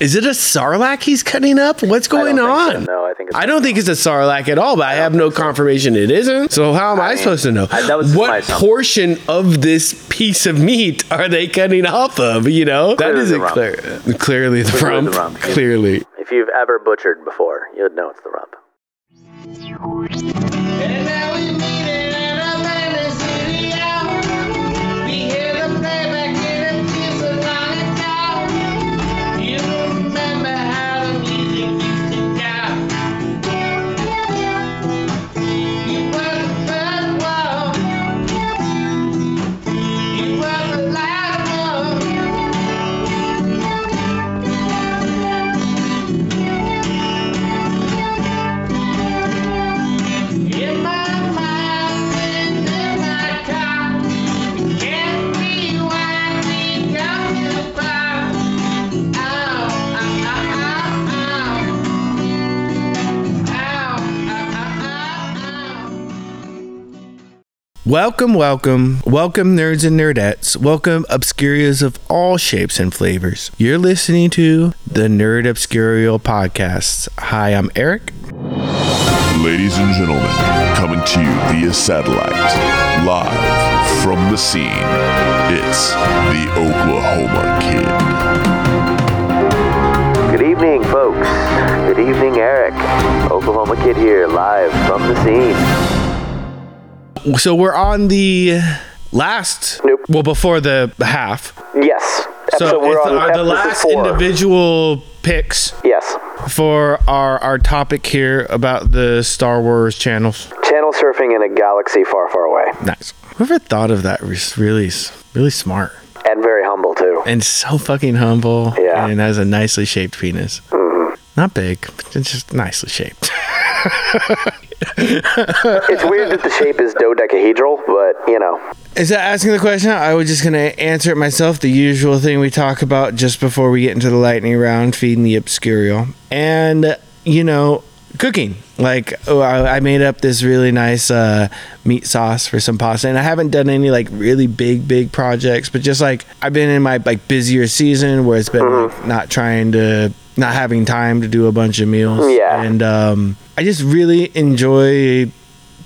Is it a sarlacc he's cutting up? What's going I don't think on? so. No, I think it's I don't think it's a sarlacc at all, but I, have no confirmation it isn't. So how am I, mean, supposed to know? I- that was what portion of this piece of meat are they cutting off of? You know, that Clearly isn't clear. Clearly the Clearly rump. the rump. Clearly. If you've ever butchered before, you'd know it's the rump. Welcome, welcome, welcome, nerds and nerdettes. Welcome, obscurias of all shapes and flavors. You're listening to the Nerd Obscurial Podcasts. Hi, I'm Erik. Ladies and gentlemen, coming to you via satellite, live from the scene, it's the Oklahoma Kid. Good evening, folks. Good evening, Erik. Oklahoma Kid here, live from the scene. So we're on the last, Nope. well, before the half. Yes. So we're on the, the last four. individual picks Yes. for our our topic here about the Star Wars channels. Channel surfing in a galaxy far, far away. Nice. Whoever thought of that was really really smart And very humble, too. and so fucking humble. Yeah. And has a nicely shaped penis. Mm-hmm. Not big, but it's just nicely shaped. It's weird that the shape is dodecahedral, but, you know. Is that asking the question? I was just gonna answer it myself. The usual thing we talk about just before we get into the lightning round, feeding the obscurial, and you know, cooking. Like, oh, I, I made up this really nice uh, meat sauce for some pasta, and I haven't done any like really big, big projects, but just like I've been in my like busier season where it's been like not trying to, not having time to do a bunch of meals. Yeah. and um, I just really enjoy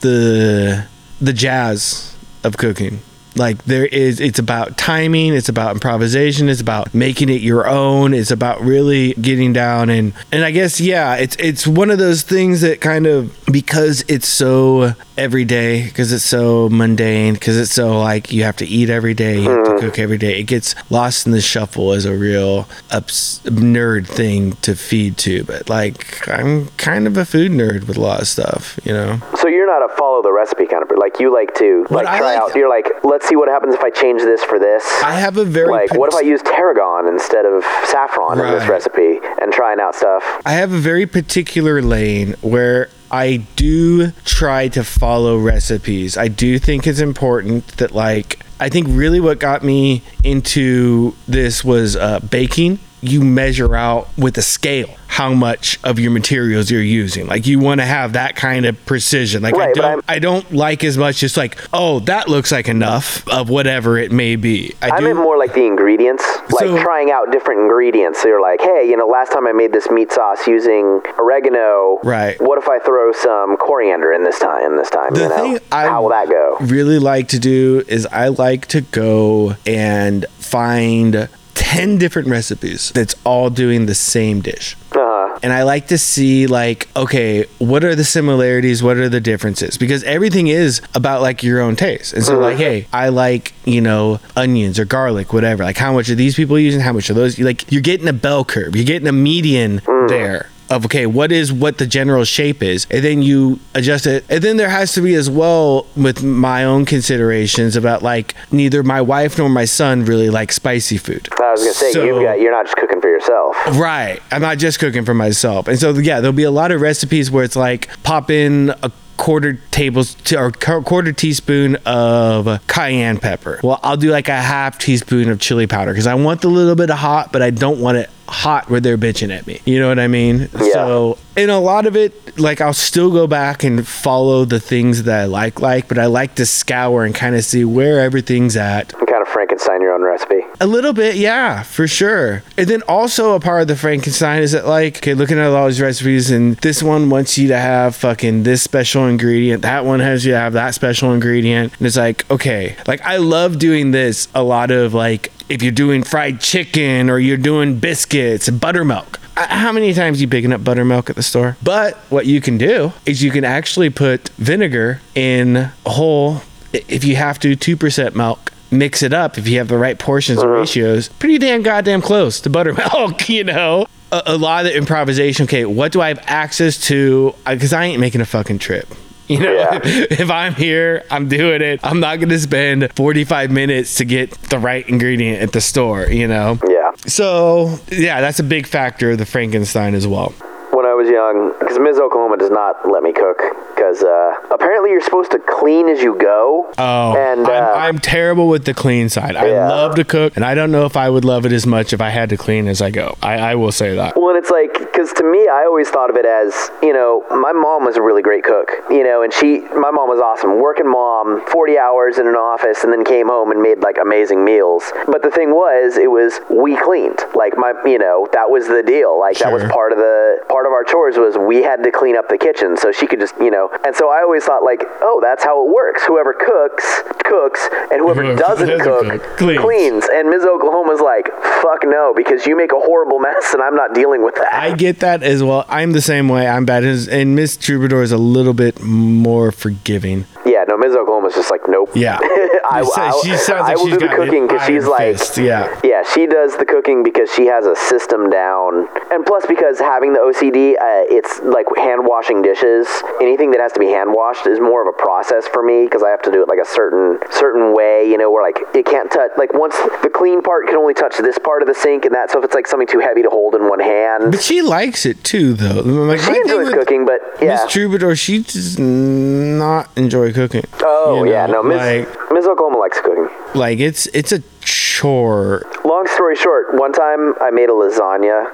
the the jazz of cooking like there is it's about timing it's about improvisation it's about making it your own it's about really getting down and and i guess yeah it's it's one of those things that kind of because it's so everyday because it's so mundane because it's so like you have to eat every day you have to cook every day it gets lost in the shuffle as a real ups, nerd thing to feed to but like i'm kind of a food nerd with a lot of stuff you know So you're not a follow the recipe kind of. Like, you like to, like, I try like- out. You're like, let's see what happens if I change this for this. i have a very like, what if I use tarragon instead of saffron in this recipe and trying out stuff? I have a very particular lane where I do try to follow recipes. I do think it's important that, like, I think really what got me into this was uh, baking. You measure out with a scale how much of your materials you're using. Like you want to have that kind of precision. Like I Right, but don't, I'm- don't like as much just like, oh, that looks like enough of whatever it may be. I I do. meant more like the ingredients, like So- trying out different ingredients. So you're like, hey, you know, last time I made this meat sauce using oregano. Right. What if I throw some coriander in this time? In this time, The you know, thing I- how will that go? really like to do is I like to go and find 10 different recipes that's all doing the same dish. Uh-huh. And I like to see like, okay, what are the similarities? What are the differences? Because everything is about like your own taste. And so like, hey, I like, you know, onions or garlic, whatever. Like how much are these people using? How much are those? Like you're getting a bell curve. You're getting a median there of okay, what is what the general shape is, and then you adjust it. And then there has to be as well with my own considerations about like neither my wife nor my son really like spicy food. I was gonna say So- you've got you're not just cooking for yourself. Right. I'm not just cooking for myself. And so, yeah, there'll be a lot of recipes where it's like pop in a quarter tables or quarter teaspoon of cayenne pepper. Well, I'll do like a half teaspoon of chili powder because I want the little bit of hot, but I don't want it hot where they're bitching at me. You know what I mean? Yeah. So, in a lot of it, like I'll still go back and follow the things that I like, like, but I like to scour and kind of see where everything's at. And kind of Frankenstein your own recipe. A little bit, yeah, for sure. And then also a part of the Frankenstein is that like, okay, looking at all these recipes, and this one wants you to have fucking this special ingredient. That one has you to have that special ingredient. And it's like, okay, like I love doing this a lot of like if you're doing fried chicken or you're doing biscuits and buttermilk. Uh, How many times you picking up buttermilk at the store? But what you can do is you can actually put vinegar in a whole, if you have to, 2% milk. Mix it up if you have the right portions and ratios. Pretty damn goddamn close to buttermilk you know? A, a lot of the improvisation okay what do i have access to? Because i ain't making a fucking trip you know Yeah. if i'm here i'm doing it i'm not gonna spend 45 minutes to get the right ingredient at the store you know Yeah. so yeah that's a big factor of the frankenstein as well When I was young, because Ms. Oklahoma does not let me cook, because uh, apparently you're supposed to clean as you go. Oh, and uh, I'm, I'm terrible with the clean side. I Yeah. love to cook, and I don't know if I would love it as much if I had to clean as I go. I, I will say that. Well, and it's like, because to me, I always thought of it as, you know, my mom was a really great cook, you know, and she, my mom was awesome. Working mom, 40 hours in an office, and then came home and made like amazing meals. But the thing was, it was, we cleaned. Like, my, you know, that was the deal. Like, that was part of the, part of our chores was we had to clean up the kitchen so she could just, you know, and so I always thought, like, oh, that's how it works. Whoever cooks, cooks, and whoever Whoever doesn't doesn't cook, cook, cleans. cleans. And Ms. Oklahoma's like, fuck no, because you make a horrible mess and I'm not dealing with that. I get that as well. I'm the same way. I'm bad, and Miss Troubadour is a little bit more forgiving. Yeah, no, Ms. Oklahoma's just like, nope. Yeah, I, I, she sounds I like will she's do the cooking because she's like, fist, yeah. yeah, she does the cooking because she has a system down, and plus because having the OCD, uh, it's like hand washing dishes. Anything that has to be hand washed is more of a process for me because I have to do it like a certain certain way, you know, where like it can't touch. Like once the clean part can only touch this part of the sink, and that. So if it's like something too heavy to hold in one hand, But she likes it too, though. Like, she enjoys cooking. But yeah, Miss Troubadour, she does not enjoy cooking. Oh you yeah, no, Miss like, Ms. Oklahoma likes cooking. like it's it's a chore. Long story short, one time I made a lasagna,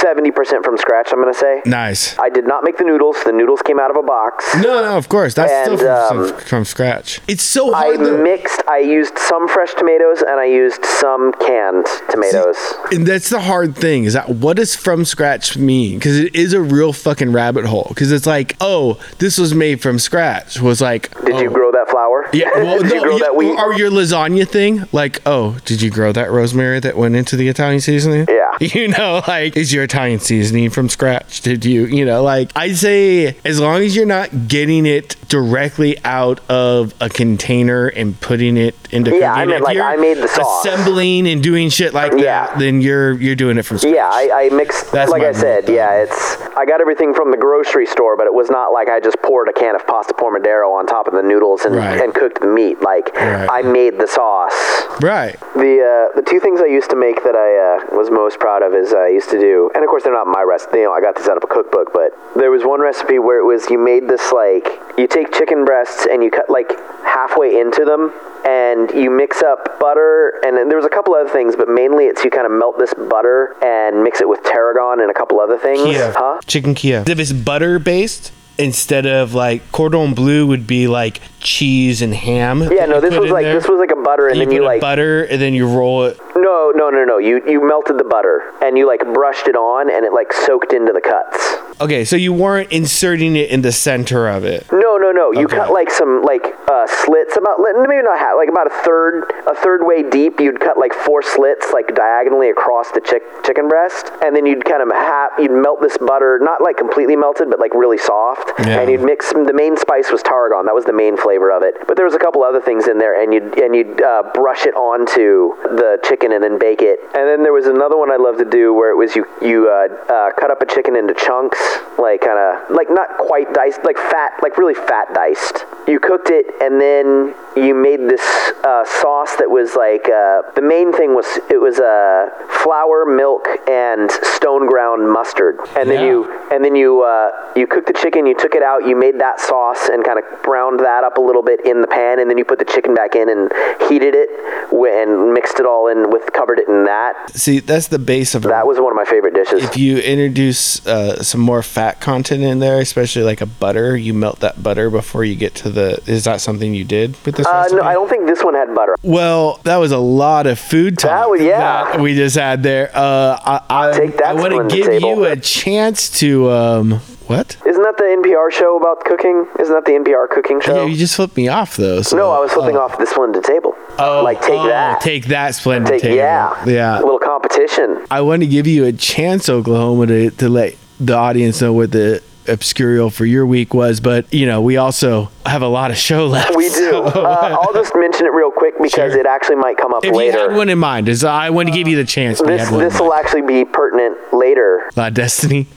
70% from scratch, I'm going to say. Nice. I did not make the noodles. The noodles came out of a box. No, no, of course. That's And, still from, um, from scratch. It's so I hard. though. mixed, I used some fresh tomatoes and I used some canned tomatoes. And that's the hard thing is that what does from scratch mean? Because it is a real fucking rabbit hole. Because it's like, oh, this was made from scratch. Was like, Did you oh. grow that flour? Yeah, well, did no, you grow yeah, that wheat? or your lasagna thing, like, oh, did you grow that rosemary that went into the Italian seasoning? Yeah. You know, like, is your Italian seasoning from scratch? Did you, you know, like, I'd say as long as you're not getting it directly out of a container and putting it into Yeah, I if like, I made the sauce. assembling and doing shit like Yeah. that, then you're you're doing it from scratch. Yeah, I, I mixed, That's like I said, yeah, it's, I got everything from the grocery store, but it was not like I just poured a can of pasta pomodoro on top of the noodles and, Right. and cooked the meat. Like, Right. I made the sauce. Right. The uh, the two things I used to make that I uh, was most proud of is I used to do, and of course they're not my recipe. You know, I got these out of a cookbook, but there was one recipe where it was you made this like you take chicken breasts and you cut like halfway into them, and you mix up butter, and then there was a couple other things, but mainly it's you kind of melt this butter and mix it with tarragon and a couple other things. Kiev. Huh? Chicken Kiev. If it's butter based, instead of like cordon bleu would be like cheese and ham. Yeah, no, this was like there. this was like a butter, and you then you like butter and then you roll it. no, no, no, no. You you melted the butter and you like brushed it on, and it like soaked into the cuts. Okay, so you weren't inserting it in the center of it. No, no, no. You Okay. cut like some like uh, slits about maybe not half, like about a third a third way deep. You'd cut like four slits like diagonally across the chick, chicken breast, and then you'd kind of have you'd melt this butter, not like completely melted, but like really soft. Yeah. And you'd mix the main spice was tarragon. That was the main flavor of it. But there was a couple other things in there, and you'd and you'd uh, brush it onto the chicken and then bake it. And then there was another one I love to do where it was you you uh, uh, cut up a chicken into chunks, like kind of like not quite diced, like fat, like really fat diced. You cooked it, and then you made this uh, sauce that was like uh, the main thing was it was uh, flour, milk, and stone ground mustard. And then you and then you uh, you cooked the chicken, you took it out, you made that sauce and kind of browned that up a little bit in the pan, and then you put the chicken back in and heated it and mixed it all in with covered it in that. See, that's the base of it. That was one of my favorite dishes. if you introduce uh, some more fat content in there, especially like a butter, you melt that butter before you get to the. Is that something you did with this Uh, recipe? no, I don't think this one had butter. Well, that was a lot of food talk. That was- yeah. that we just had there. Uh, I, I, Take that I want to give table. you a chance to. Um, what? Isn't that the NPR show about cooking? Isn't that the NPR cooking show? Yeah, you just flipped me off though. So, no, I was flipping oh. off the splendid table. Oh, like take oh, that. Take that, splendid Take- table. yeah. yeah. A little competition. I want to give you a chance, Oklahoma, to, to let the audience know what the obscurial for your week was. But you know, we also have a lot of show left. We do. so- uh, I'll just mention it real quick because Sure. it actually might come up if later. you had one in mind, is I want to give you the chance. this this will actually be pertinent later. Uh, Destiny.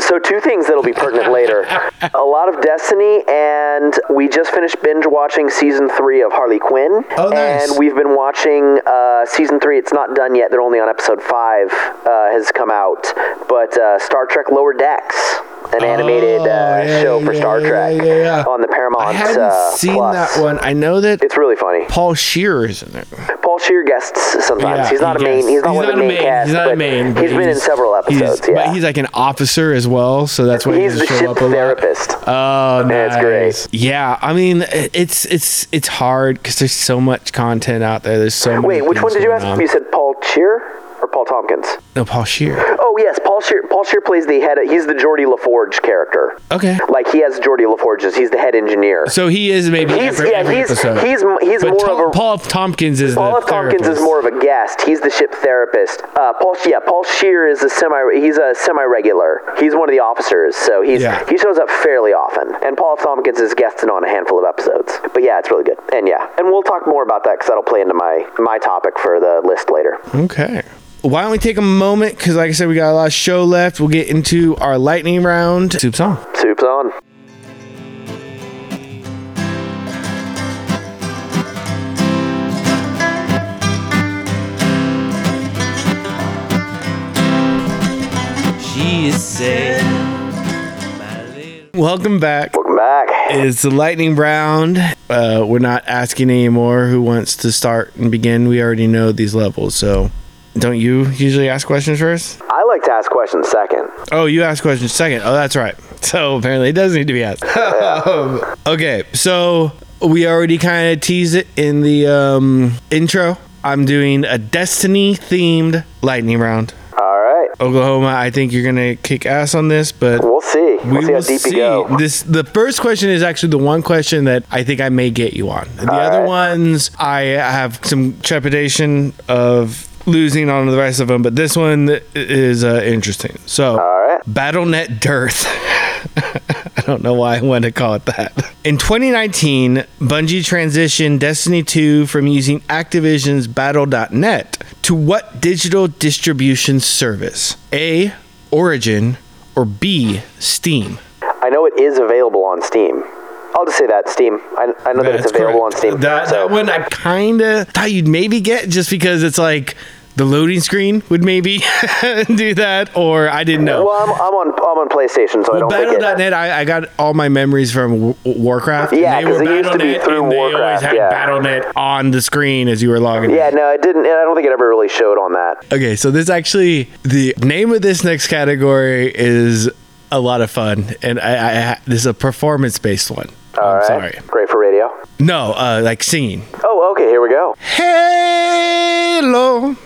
So two things that'll be pertinent later. A lot of Destiny, and we just finished binge watching season three of Harley Quinn. Oh, nice. And we've been watching uh, season three. It's not done yet. They're only on episode five. Uh, has come out, but uh, Star Trek Lower Decks, an animated Oh, uh, yeah, show for Star yeah, Trek yeah, yeah. on the Paramount. I hadn't uh, seen Plus. that one. I know that It's really funny. Paul Scheer is in it. Paul Scheer guests sometimes. Yeah, he's not he a main. He's not one of the a main, cast. He's not a main. but He's been in several he's- episodes. yeah, But he's like an officer as well, so that's why He's he the show ship up a lot. therapist. Oh, nice. That's great. Yeah, I mean, it's it's it's hard because there's so much content out there. There's so many Wait, which one did you ask? on. You said Paul Scheer or Paul Tompkins? No, Paul Scheer. Oh yes, Paul Scheer. Paul Scheer plays the head. He's the Geordi La Forge character. Okay. Like he has Geordi La Forge's. He's the head engineer. So he is maybe He's every, yeah. every He's episode. he's he's but more Tom- of a. Paul. Tompkins is Paul the. Tompkins is more of a guest. He's the ship therapist. Uh, Paul, yeah, Paul Scheer is a semi. He's a semi-regular. He's one of the officers, so he's Yeah. he shows up fairly often. And Paul. Tompkins is guesting on a handful of episodes. But yeah, it's really good. And yeah, and we'll talk more about that because that'll play into my my topic for the list later. Okay. Why don't we take a moment? Because, like I said, we got a lot of show left. We'll get into our lightning round. Soup song. Soup's on. She said. Welcome back. Welcome back. It's the lightning round. Uh, we're not asking anymore who wants to start and begin. We already know these levels. So, don't you usually ask questions first? I like to ask questions second. Oh, you ask questions second. Oh, that's right. So apparently it does need to be asked. okay, so we already kind of teased it in the um, intro. I'm doing a Destiny themed lightning round. All right, Oklahoma, I think you're gonna kick ass on this, but we'll see. We'll we see how will deep see. go. This the first question is actually the one question that I think I may get you on. The other right. ones I have some trepidation of losing on the rest of them, but this one is uh, interesting. So, right. BattleNet Dearth. I don't know why I want to call it that. In 2019, Bungie transitioned Destiny 2 from using Activision's Battle.net to what digital distribution service? A. Origin or B. Steam? I know it is available on Steam. I'll just say that Steam. I, I know that it's available correct. on Steam. That, so that one I kind of thought you'd maybe get just because it's like the loading screen would maybe do that, or I didn't know. well, I'm, I'm on I'm on PlayStation, so I Well, don't. Battle.net, I, I got all my memories from W- Warcraft. and Yeah, they 'cause were it used to be through and they always Warcraft, had yeah. Battle.net on the screen as you were logging. in. Yeah, no, it didn't. I don't think it ever really showed on that. Okay, so this actually the name of this next category is a lot of fun, and I, I this is a performance based one. All I'm right. sorry. Great for radio. No, uh, like singing. Oh, okay. Here we go. Halo,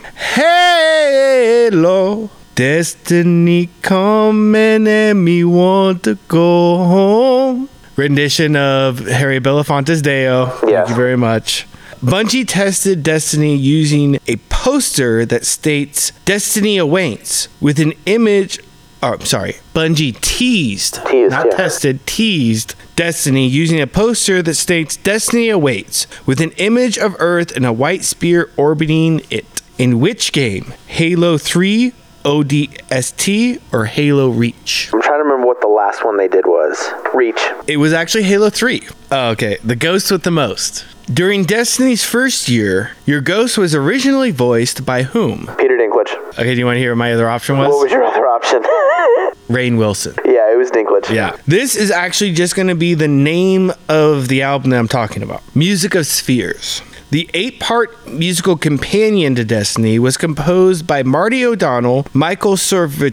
halo, destiny coming and me want to go home. Rendition of Harry Belafonte's Day-O. Thank you very much. Bungie tested Destiny using a poster that states Destiny awaits with an image. Oh, sorry. Bungie teased, Teased, not yeah. tested, teased Destiny using a poster that states Destiny awaits with an image of Earth and a white spear orbiting it. In which game? Halo 3, ODST, or Halo Reach? I'm trying to remember what the last one they did was. Reach. It was actually Halo 3. Oh, okay, the ghost with the most. During Destiny's first year, your ghost was originally voiced by whom? Peter Dinklage. Okay, do you want to hear what my other option was? What was? was your other option? Rainn Wilson. yeah, was Dinklage. Yeah. This is actually just going to be the name of the album that I'm talking about Music of Spheres. The eight part musical companion to Destiny was composed by Marty O'Donnell, Michael Servat-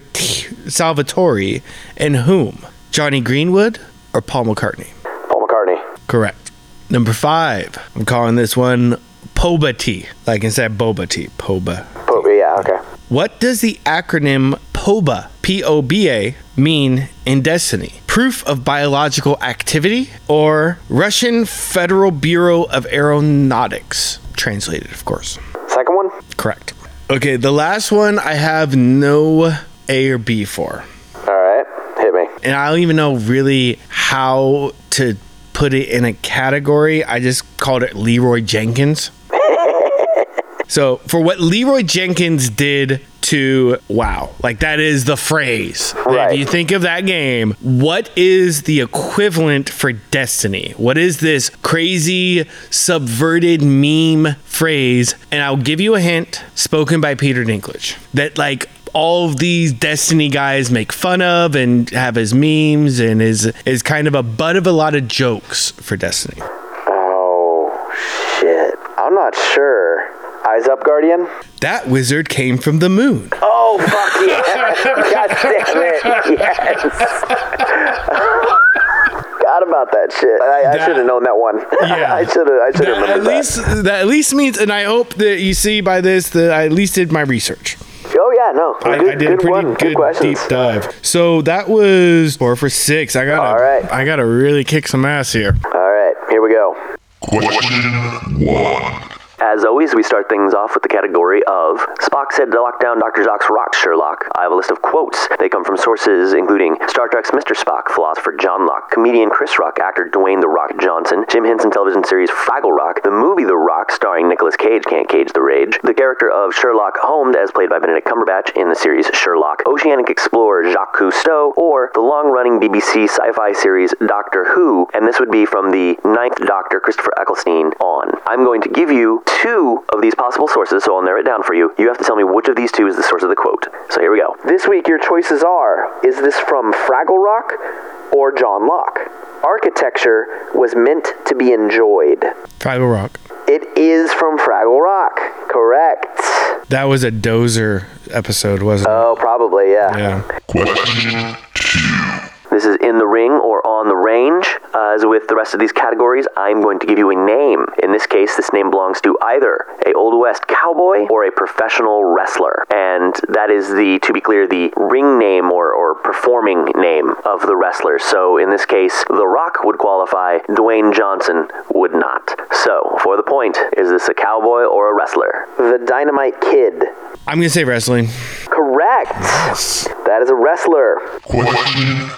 Salvatori, and whom? Jonny Greenwood or Paul McCartney? Paul McCartney. Correct. Number five. I'm calling this one Poba Tea. Like instead of Boba Tea, Poba. Poba, yeah, okay. What does the acronym POBA, P O B A, mean in Destiny? Proof of biological activity or Russian Federal Bureau of Aeronautics? Translated, of course. Second one? Correct. Okay, the last one I have no A or B for. All right, hit me. And I don't even know really how to put it in a category. I just called it Leroy Jenkins. so, for what Leroy Jenkins did to WoW, like that is the phrase. Right. If you think of that game, what is the equivalent for Destiny? What is this crazy, subverted meme phrase? And I'll give you a hint spoken by Peter Dinklage that, like, all of these Destiny guys make fun of and have as memes and is is kind of a butt of a lot of jokes for Destiny. Oh, shit. I'm not sure. Eyes up, Guardian? That wizard came from the moon. Oh, fuck yes. God damn it. Yes. Forgot about that shit. I, I should have known that one. Yeah. I should have. I should have at remembered that. least that at least means, and I hope that you see by this that I at least did my research. Oh yeah, no. I, good, I did good a pretty one. good, Good deep dive. So that was four for six. I gotta, All right. I gotta really kick some ass here. All right, here we go. Question one. As always, we start things off with the category of Spock said to lock down Dr. Zox rocked Sherlock. I have a list of quotes. They come from sources including Star Trek's Mr. Spock, philosopher John Locke, comedian Chris Rock, actor Dwayne The Rock Johnson, Jim Henson television series Fraggle Rock, the movie The Rock starring Nicolas Cage Can't Cage the Rage, the character of Sherlock Holmes as played by Benedict Cumberbatch in the series Sherlock, oceanic explorer Jacques Cousteau, or the long-running BBC sci-fi series Doctor Who, and this would be from the Ninth Doctor Christopher Eccleston on. I'm going to give you two of these possible sources, so I'll narrow it down for you. You have to tell me which of these two is the source of the quote. So here we go. This week, your choices are: Is this from Fraggle Rock or John Locke? Architecture was meant to be enjoyed. Fraggle Rock. It is from Fraggle Rock. Correct. That was a Doozer episode, wasn't it? Oh, probably, yeah. Yeah. Question two. This is in the ring or on the range. Uh, as with the rest of these categories, I'm going to give you a name. In this case, this name belongs to either a Old West cowboy or a professional wrestler. And that is the, to be clear, the ring name or, or performing name of the wrestler. So in this case, The Rock would qualify, Dwayne Johnson would not. So, for the point, is this a cowboy or a wrestler? The Dynamite Kid. I'm gonna say wrestling. Correct. Yes. That is a wrestler. Question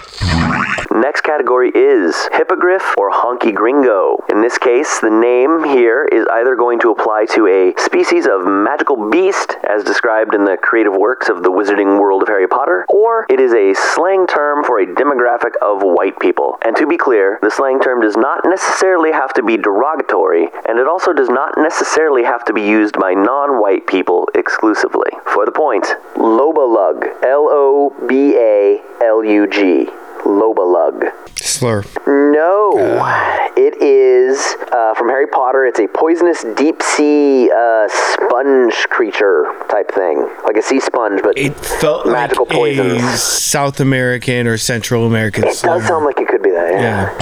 Next category is Hippogriff or Honky Gringo. In this case, the name here is either going to apply to a species of magical beast, as described in the creative works of the wizarding world of Harry Potter, or it is a slang term for a demographic of white people. And to be clear, the slang term does not necessarily have to be derogatory, and it also does not necessarily have to be used by non white people exclusively. For the point, Lobalug. L O B A L U G. Lobalug. Slur. No, it is uh, from Harry Potter. It's a poisonous deep sea uh, sponge creature type thing, like a sea sponge, but It felt Magical like a. South American or Central American it slur. does sound like it could be that. Yeah.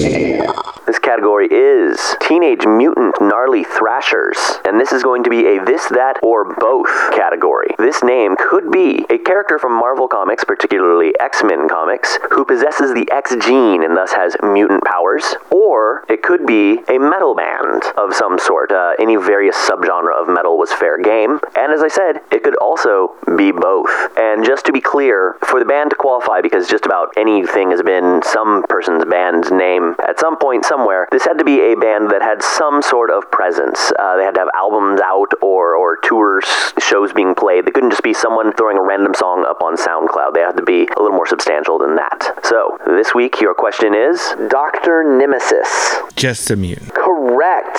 yeah. This category is Teenage Mutant Gnarly Thrashers, and this is going to be a this, that, or both category. This name could be a character from Marvel Comics, particularly X Men Comics, who possesses the X gene and thus has mutant powers, or it could be a metal band of some sort. Uh, any various subgenre of metal was fair game, and as I said, it could also be both. And just to be clear, for the band to qualify, because just about anything has been some person's band's name at some point somewhere, this had to be a band that had some sort of presence. Uh, they had to have albums out or, or tours, shows being played. They couldn't just be someone throwing a random song up on SoundCloud. They had to be a little more substantial than that. So, this week, your question is Dr. Nemesis. Just immune. Correct. Correct.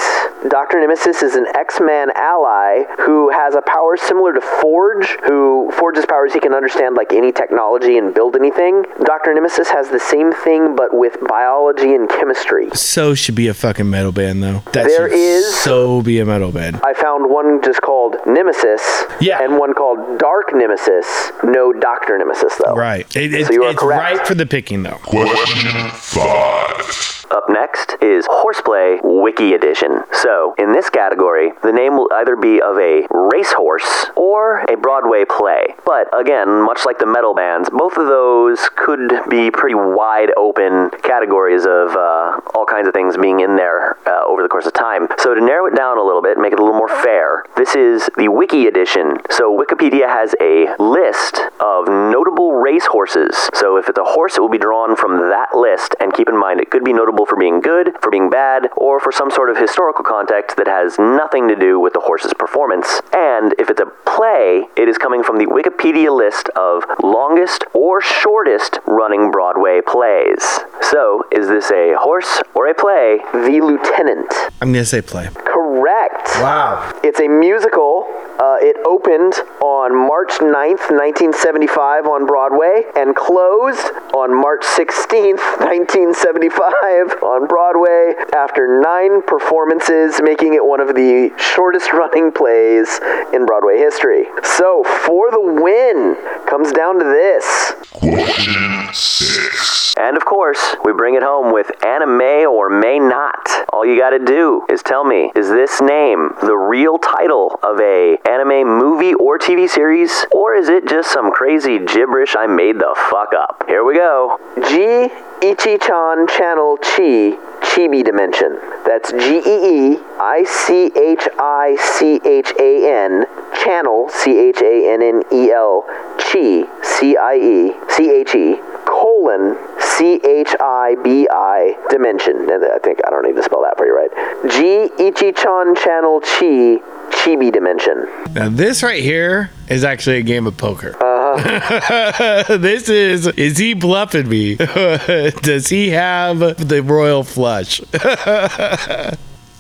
Dr. Nemesis is an X-Man ally who has a power similar to Forge, who Forge's powers he can understand like any technology and build anything. Dr. Nemesis has the same thing but with biology and chemistry. So should be a fucking metal band though. That There should is- so be a metal band. I found one just called Nemesis Yeah. and one called Dark Nemesis. No Dr. Nemesis though. Right. It, it- So you are it's correct. right for the picking though. Question five. Up next is Horseplay Wiki Edition. So, in this category, the name will either be of a racehorse or a Broadway play. But again, much like the metal bands, both of those could be pretty wide open categories of uh, all kinds of things being in there uh, over the course of time. So, to narrow it down a little bit, make it a little more fair, this is the Wiki Edition. So, Wikipedia has a list of notable racehorses. So, if it's a horse, it will be drawn from that list. And keep in mind, it could be notable for being good, for being bad, or for some sort of historical context that has nothing to do with the horse's performance. And if it's a play, it is coming from the Wikipedia list of longest or shortest running Broadway plays. So, is this a horse or a play? The Lieutenant. I'm gonna say play. Correct. Wow. It's a musical. Uh, it opened on March 9th, 1975 on Broadway and closed on March 16th, 1975 on Broadway after nine performances, making it one of the shortest running plays in Broadway history. So, for the win, comes down to this. Question six. And of course, we bring it home with anime or may not. All you gotta do is tell me, is this name the real title of a anime movie or TV series? Or is it just some crazy gibberish I made the fuck up? Here we go. G Ichi-chan Channel Chi Chibi Dimension. That's G E E I C H I C H A N Channel C H A N N E L Chi C I E C H E colon C H I B I Dimension. And I think I don't need to spell that for you, right? G Ichi-chan Channel Chi Chibi Dimension. Now this right here is actually a game of poker. Uh-huh. this is is he bluffing me? Does he have the royal flush?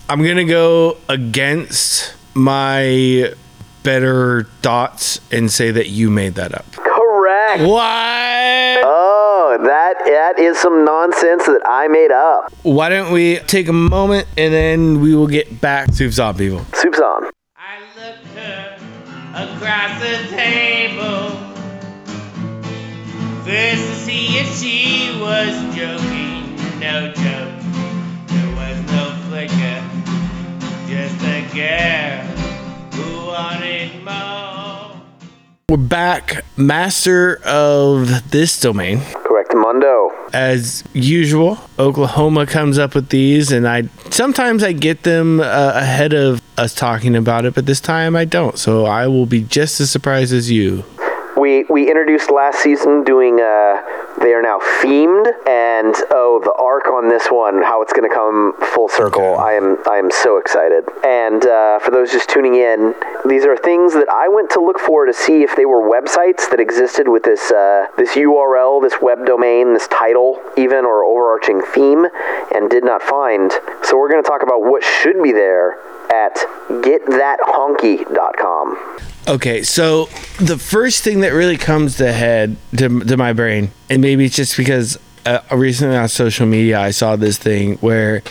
I'm gonna go against my better thoughts and say that you made that up. Correct. What? Oh, that that is some nonsense that I made up. Why don't we take a moment and then we will get back to Zombie People. Soup's on. Across the table first to see if she was joking. No joke, there was no flicker, just a girl who wanted more. We're back, master of this domain. Correct, Mundo. as usual, Oklahoma comes up with these, and I sometimes I get them uh, ahead of us talking about it, but this time I don't. So I will be just as surprised as you. We we introduced last season doing uh they are now themed and oh the arc on this one how it's going to come full circle. Okay. I am I am so excited. And uh, for those just tuning in, these are things that I went to look for to see if they were websites that existed with this uh, this URL, this web domain, this title even or overarching theme and did not find. So we're going to talk about what should be there at getthathonky.com. Okay, so the first thing that really comes to head to, to my brain, and maybe it's just because uh, recently on social media I saw this thing where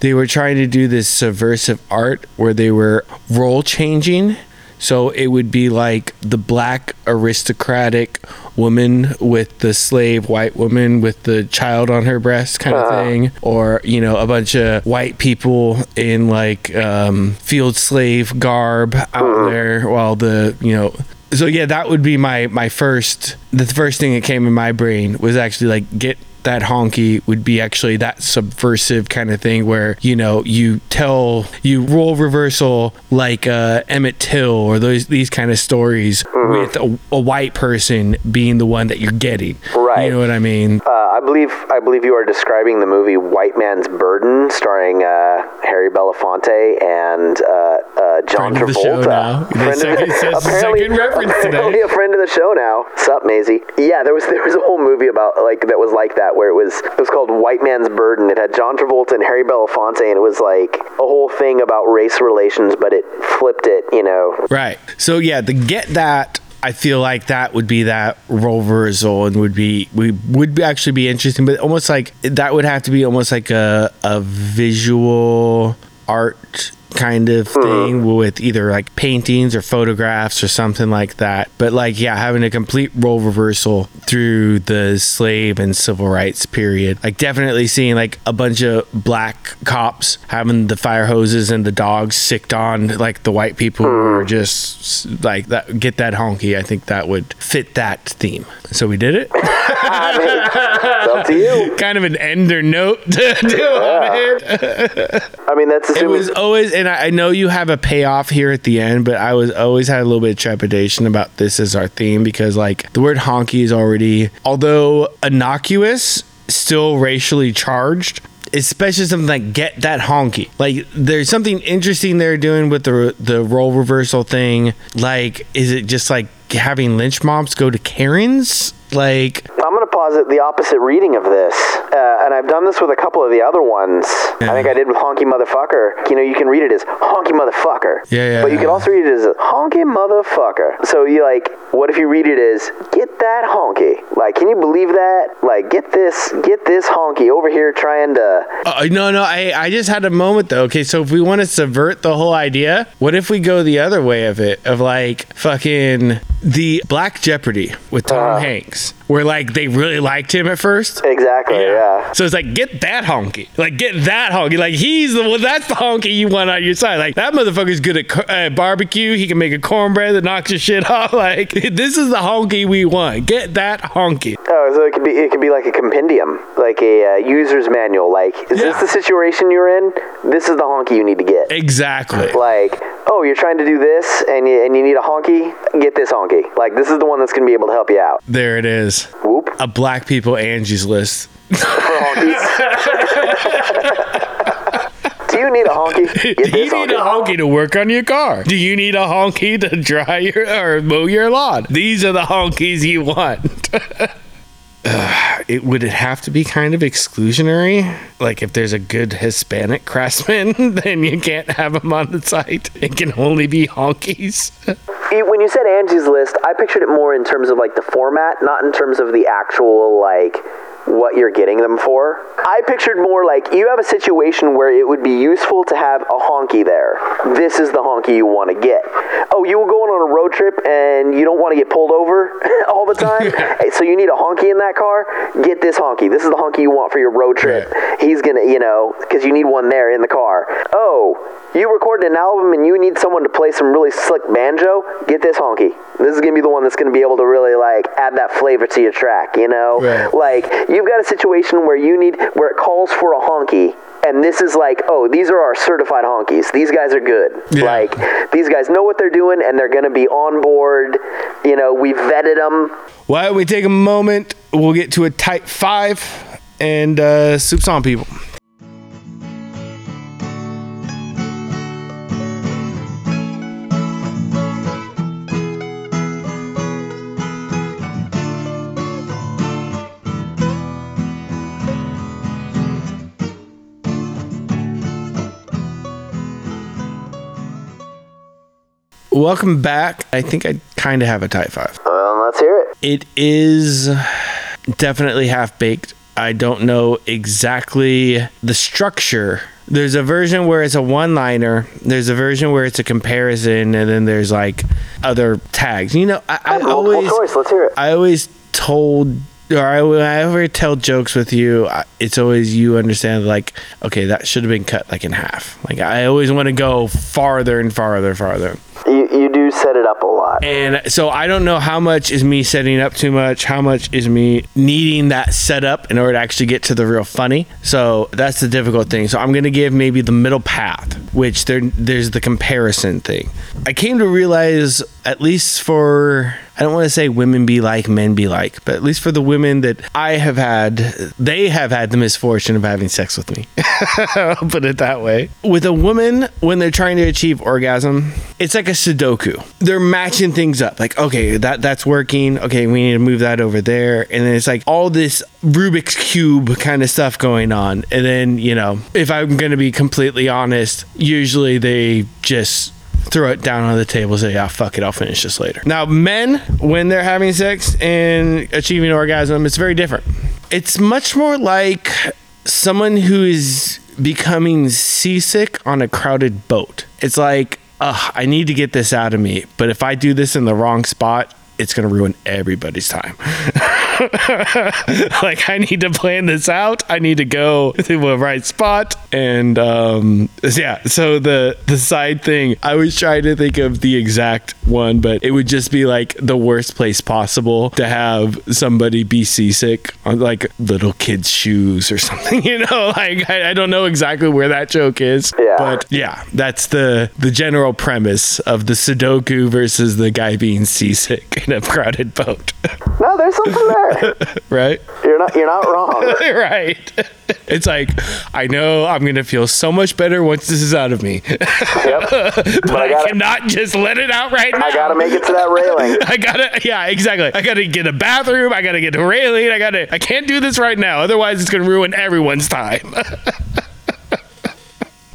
they were trying to do this subversive art where they were role changing. So it would be like the black aristocratic woman with the slave white woman with the child on her breast kind of thing or you know a bunch of white people in like um, field slave garb out there while the you know so yeah that would be my my first the first thing that came in my brain was actually like get that honky would be actually that subversive kind of thing where you know you tell you roll reversal like uh, Emmett Till or those these kind of stories with a, a white person being the one that you're getting. Right. You know what I mean? Uh, I believe I believe you are describing the movie White Man's Burden, starring uh, Harry Belafonte and uh, uh, John Friend of the show Travolta. Friend of second- the- says the apparently- second reference today. apparently a friend of the show now. Sup, Maisie? Yeah, there was there was a whole movie about like that was like that where it was it was called White Man's Burden. It had John Travolta and Harry Belafonte, and it was like a whole thing about race relations, but it flipped it. You know, Right. So yeah, the get that I feel like that would be that role reversal and would be we would actually be interesting, but almost like that would have to be almost like a a visual art kind of mm-hmm. thing with either like paintings or photographs or something like that. But like yeah, having a complete role reversal through the slave and civil rights period. Like definitely seeing like a bunch of black cops having the fire hoses and the dogs sicked on like the white people who were just like that get that honky. I think that would fit that theme. So we did it. it's up to you. kind of an ender note to do on it. I mean, that's It was always, and I I know you have a payoff here at the end, but I was always had a little bit of trepidation about this as our theme because, like, the word honky is already, although innocuous, still racially charged. Especially something like get that honky. Like there's something interesting they're doing with the the role reversal thing. Like, is it just like having lynch mobs go to Karens? Like, posit the opposite reading of this, uh, and I've done this with a couple of the other ones. I think I did with honky motherfucker. You know, you can read it as honky motherfucker. Yeah, yeah, But you can also read it as honky motherfucker. So you like, what if you read it as get that honky? Like, can you believe that? Like, get this, get this honky over here trying to. Uh, no, no, I, I just had a moment though. Okay, so if we want to subvert the whole idea, what if we go the other way of it? Of like fucking the Black Jeopardy with Tom Uh-huh. Hanks, where like they really liked him at first. Exactly. Yeah. So it's like get that honky, like get that honky, like he's the one. That's the honky you want on your side. Like that motherfucker's good at uh, barbecue. He can make a cornbread that knocks your shit off. Like this is the honky we want. Get that honky. Oh, so it could be it could be like a compendium, like a uh, user's manual. Like, is Yeah. this the situation you're in? This is the honky you need to get. Exactly. like, oh, you're trying to do this and you, and you need a honky? Get this honky. Like, this is the one that's going to be able to help you out. There it is. Whoop. A black people Angie's list. For honkies. do you need a honky? Do you need honky. a honky to work on your car? Do you need a honky to dry your or mow your lawn? These are the honkies you want. Ugh, it would it have to be kind of exclusionary? Like if there's a good Hispanic craftsman, then you can't have them on the site. It can only be honkies. When you said Angie's List, I pictured it more in terms of like the format, not in terms of the actual like what you're getting them for. I pictured more like you have a situation where it would be useful to have a honky there. This is the honky you want to get. Oh, you were going on a road trip and you don't want to get pulled over all the time, Hey, so you need a honky in that car. Get this honky. This is the honky you want for your road trip. He's gonna, you know, because you need one there in the car. Oh, you recorded an album and you need someone to play some really slick banjo. Get this honky. This is gonna be the one that's gonna be able to really like add that flavor to your track. You know, Right. like you've got a situation where you need where it calls for a honky. And this is like, oh, these are our certified honkies. These guys are good. Yeah. Like, these guys know what they're doing and they're going to be on board. You know, we vetted them. Why don't we take a moment? We'll get to a type five and uh, soups on people. Welcome back. I think I kind of have a type five. Well, let's hear it. It is definitely half baked. I don't know exactly the structure. There's a version where it's a one liner, there's a version where it's a comparison, and then there's like other tags. You know, I, I always choice. Let's hear it. I always told or I, when I ever tell jokes with you, it's always you understand like, okay, that should have been cut like in half. Like I always want to go farther and farther, farther. You, you do set it up a lot. Lot. And so I don't know how much is me setting up too much, how much is me needing that setup in order to actually get to the real funny. So that's the difficult thing. So I'm gonna give maybe the middle path, which there there's the comparison thing. I came to realize at least for I don't want to say women be like, men be like, but at least for the women that I have had, they have had the misfortune of having sex with me. I'll put it that way. With a woman, when they're trying to achieve orgasm, it's like a Sudoku. They're matching things up. Like, okay, that that's working. Okay, we need to move that over there. And then it's like all this Rubik's Cube kind of stuff going on. And then, you know, if I'm going to be completely honest, usually they just throw it down on the table say yeah fuck it i'll finish this later now men when they're having sex and achieving orgasm it's very different it's much more like someone who is becoming seasick on a crowded boat it's like i need to get this out of me but if i do this in the wrong spot it's going to ruin everybody's time like i need to plan this out. I need to go to the right spot. And um yeah so the the side thing i was trying to think of the exact one but it would just be like the worst place possible to have somebody be seasick on like little kids shoes or something you know? Like i, I don't know exactly where that joke is. Yeah. but yeah that's the the general premise of the sudoku versus the guy being seasick in a crowded boat. No, there's something there. right You're not you're not wrong. right it's like i know i'm gonna feel so much better once this is out of me Yep. but I i, gotta- cannot just let it out right now I gotta make it to that railing. I gotta, yeah, exactly. I gotta get a bathroom. I gotta get a railing. I gotta, I can't do this right now. Otherwise, it's gonna ruin everyone's time.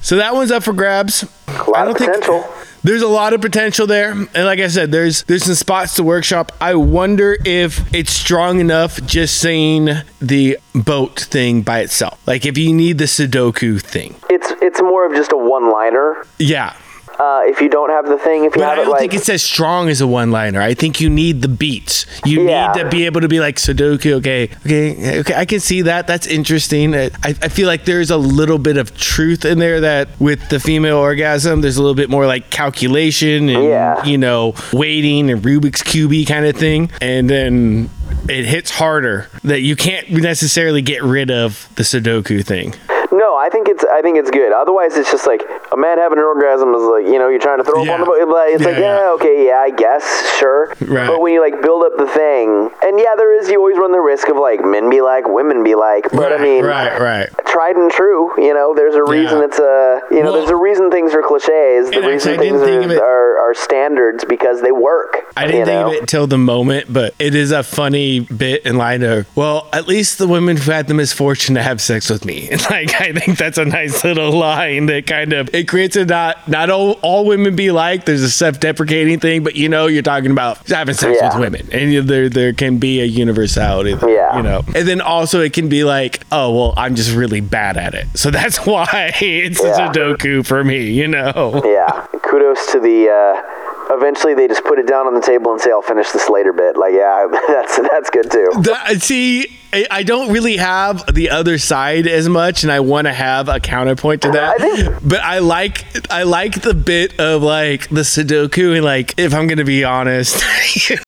so that one's up for grabs. A lot of potential. There's a lot of potential there, and like I said, there's there's some spots to workshop. I wonder if it's strong enough just saying the boat thing by itself. Like if you need the Sudoku thing, It's it's more of just a one liner. yeah. Uh, if you don't have the thing, if you But have I don't like think it's as strong as a one-liner. I think you need the beats. You Yeah. need to be able to be like Sudoku. Okay, okay, okay. I can see that. That's interesting. I, I feel like there's a little bit of truth in there that with the female orgasm, there's a little bit more like calculation and Yeah. you know waiting and Rubik's cubey kind of thing, and then it hits harder that you can't necessarily get rid of the Sudoku thing. no, I think it's I think it's good. Otherwise, it's just like a man having an orgasm is like you know you're trying to throw Yeah. up on the boat. It's Yeah, like yeah. yeah, okay, yeah, I guess, sure. Right. But when you like build up the thing, and yeah, there is you always run the risk of like men be like, women be like. But I Right, mean, right, right. tried and true. You know, there's a reason it's a you know Well- there's a reason things are cliches. The reason I things didn't think of it- are, are, are standards because they work. I didn't think know? of it till the moment, but it is a funny bit in line of, well, at least the women who had the misfortune to have sex with me. And like, I think that's a nice little line that kind of, it creates a not, not all, all women be like, there's a self-deprecating thing, but you know, you're talking about having sex Yeah. with women and you- there, there can be a universality, there, Yeah. you know, and then also it can be like, oh, well, I'm just really bad at it. So that's why it's Yeah. a doku for me, you know? Yeah, kudos to the. Uh, eventually, they just put it down on the table and say, "I'll finish this later." Bit like, yeah, that's that's good too. That, see, I don't really have the other side as much, and I want to have a counterpoint to that. I think- but I like I like the bit of like the Sudoku, and like if I'm gonna be honest.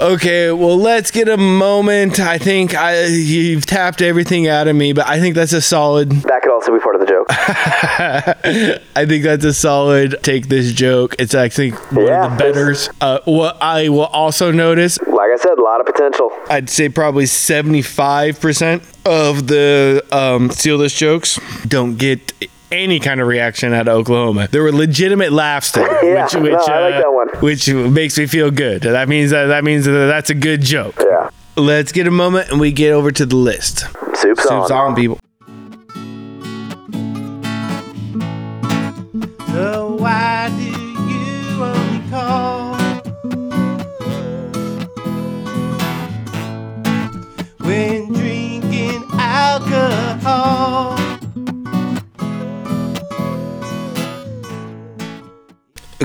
Okay, well, let's get a moment. I think I you've tapped everything out of me, but I think that's a solid. That could also be part of the joke. I think that's a solid. Take this joke. It's actually one Yeah, of the betters. Uh, what I will also notice like I said, a lot of potential. I'd say probably 75% of the um, Steal This jokes don't get any kind of reaction out of Oklahoma. There were legitimate laughs there, Yeah, which, no, which, I like uh, that one. which makes me feel good. That means that, that means that that's a good joke. Yeah, Let's get a moment and we get over to the list. soup's, Soup's on. on, people.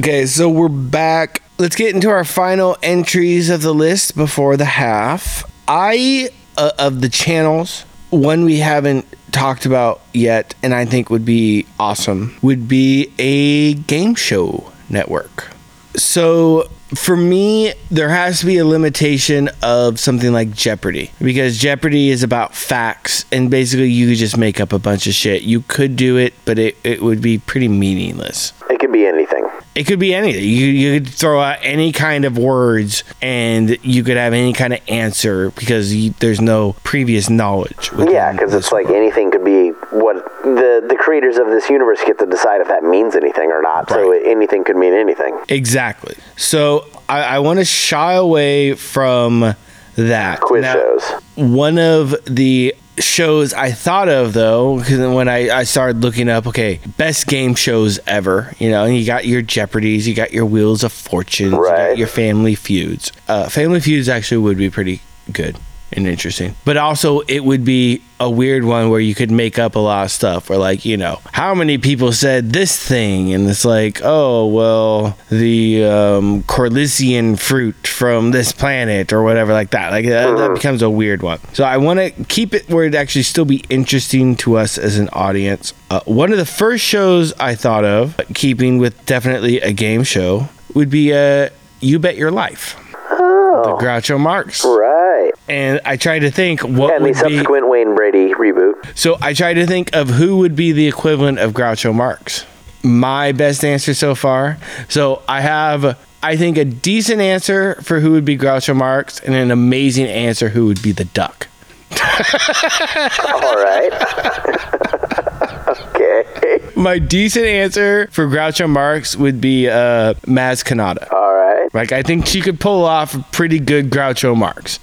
Okay, so we're back. Let's get into our final entries of the list before the half. I, uh, of the channels, one we haven't talked about yet, and I think would be awesome, would be a game show network. So for me, there has to be a limitation of something like Jeopardy because Jeopardy is about facts and basically you could just make up a bunch of shit. You could do it, but it, it would be pretty meaningless. It could be anything. It could be anything. You, you could throw out any kind of words and you could have any kind of answer because you, there's no previous knowledge. Yeah, because it's this like anything could be what the the creators of this universe get to decide if that means anything or not. So anything could mean anything. Exactly. So I, I want to shy away from that. Quiz Now, shows. One of the shows I thought of though, because when I, I started looking up, okay, best game shows ever, you know, and you got your Jeopardies, you got your Wheels of Fortune, you Right. got your Family Feuds. Uh, Family Feuds actually would be pretty good and interesting, but also it would be a weird one where you could make up a lot of stuff, or like, you know, how many people said this thing, and it's like, oh, well, the um, Corlisian fruit from this planet, or whatever, like that. Like that, that becomes a weird one. So I want to keep it where it actually still be interesting to us as an audience. Uh, one of the first shows I thought of, keeping with definitely a game show, would be uh, You Bet Your Life. The Groucho Marx. Right. And I tried to think what And the would be. subsequent Wayne Brady reboot. So I tried to think of who would be the equivalent of Groucho Marx. My best answer so far. So I have, I think, a decent answer for who would be Groucho Marx, and an amazing answer who would be the Duck. All right. okay. My decent answer for Groucho Marx would be uh, Maz Kanata. All right. Like I think she could pull off a pretty good Groucho Marx.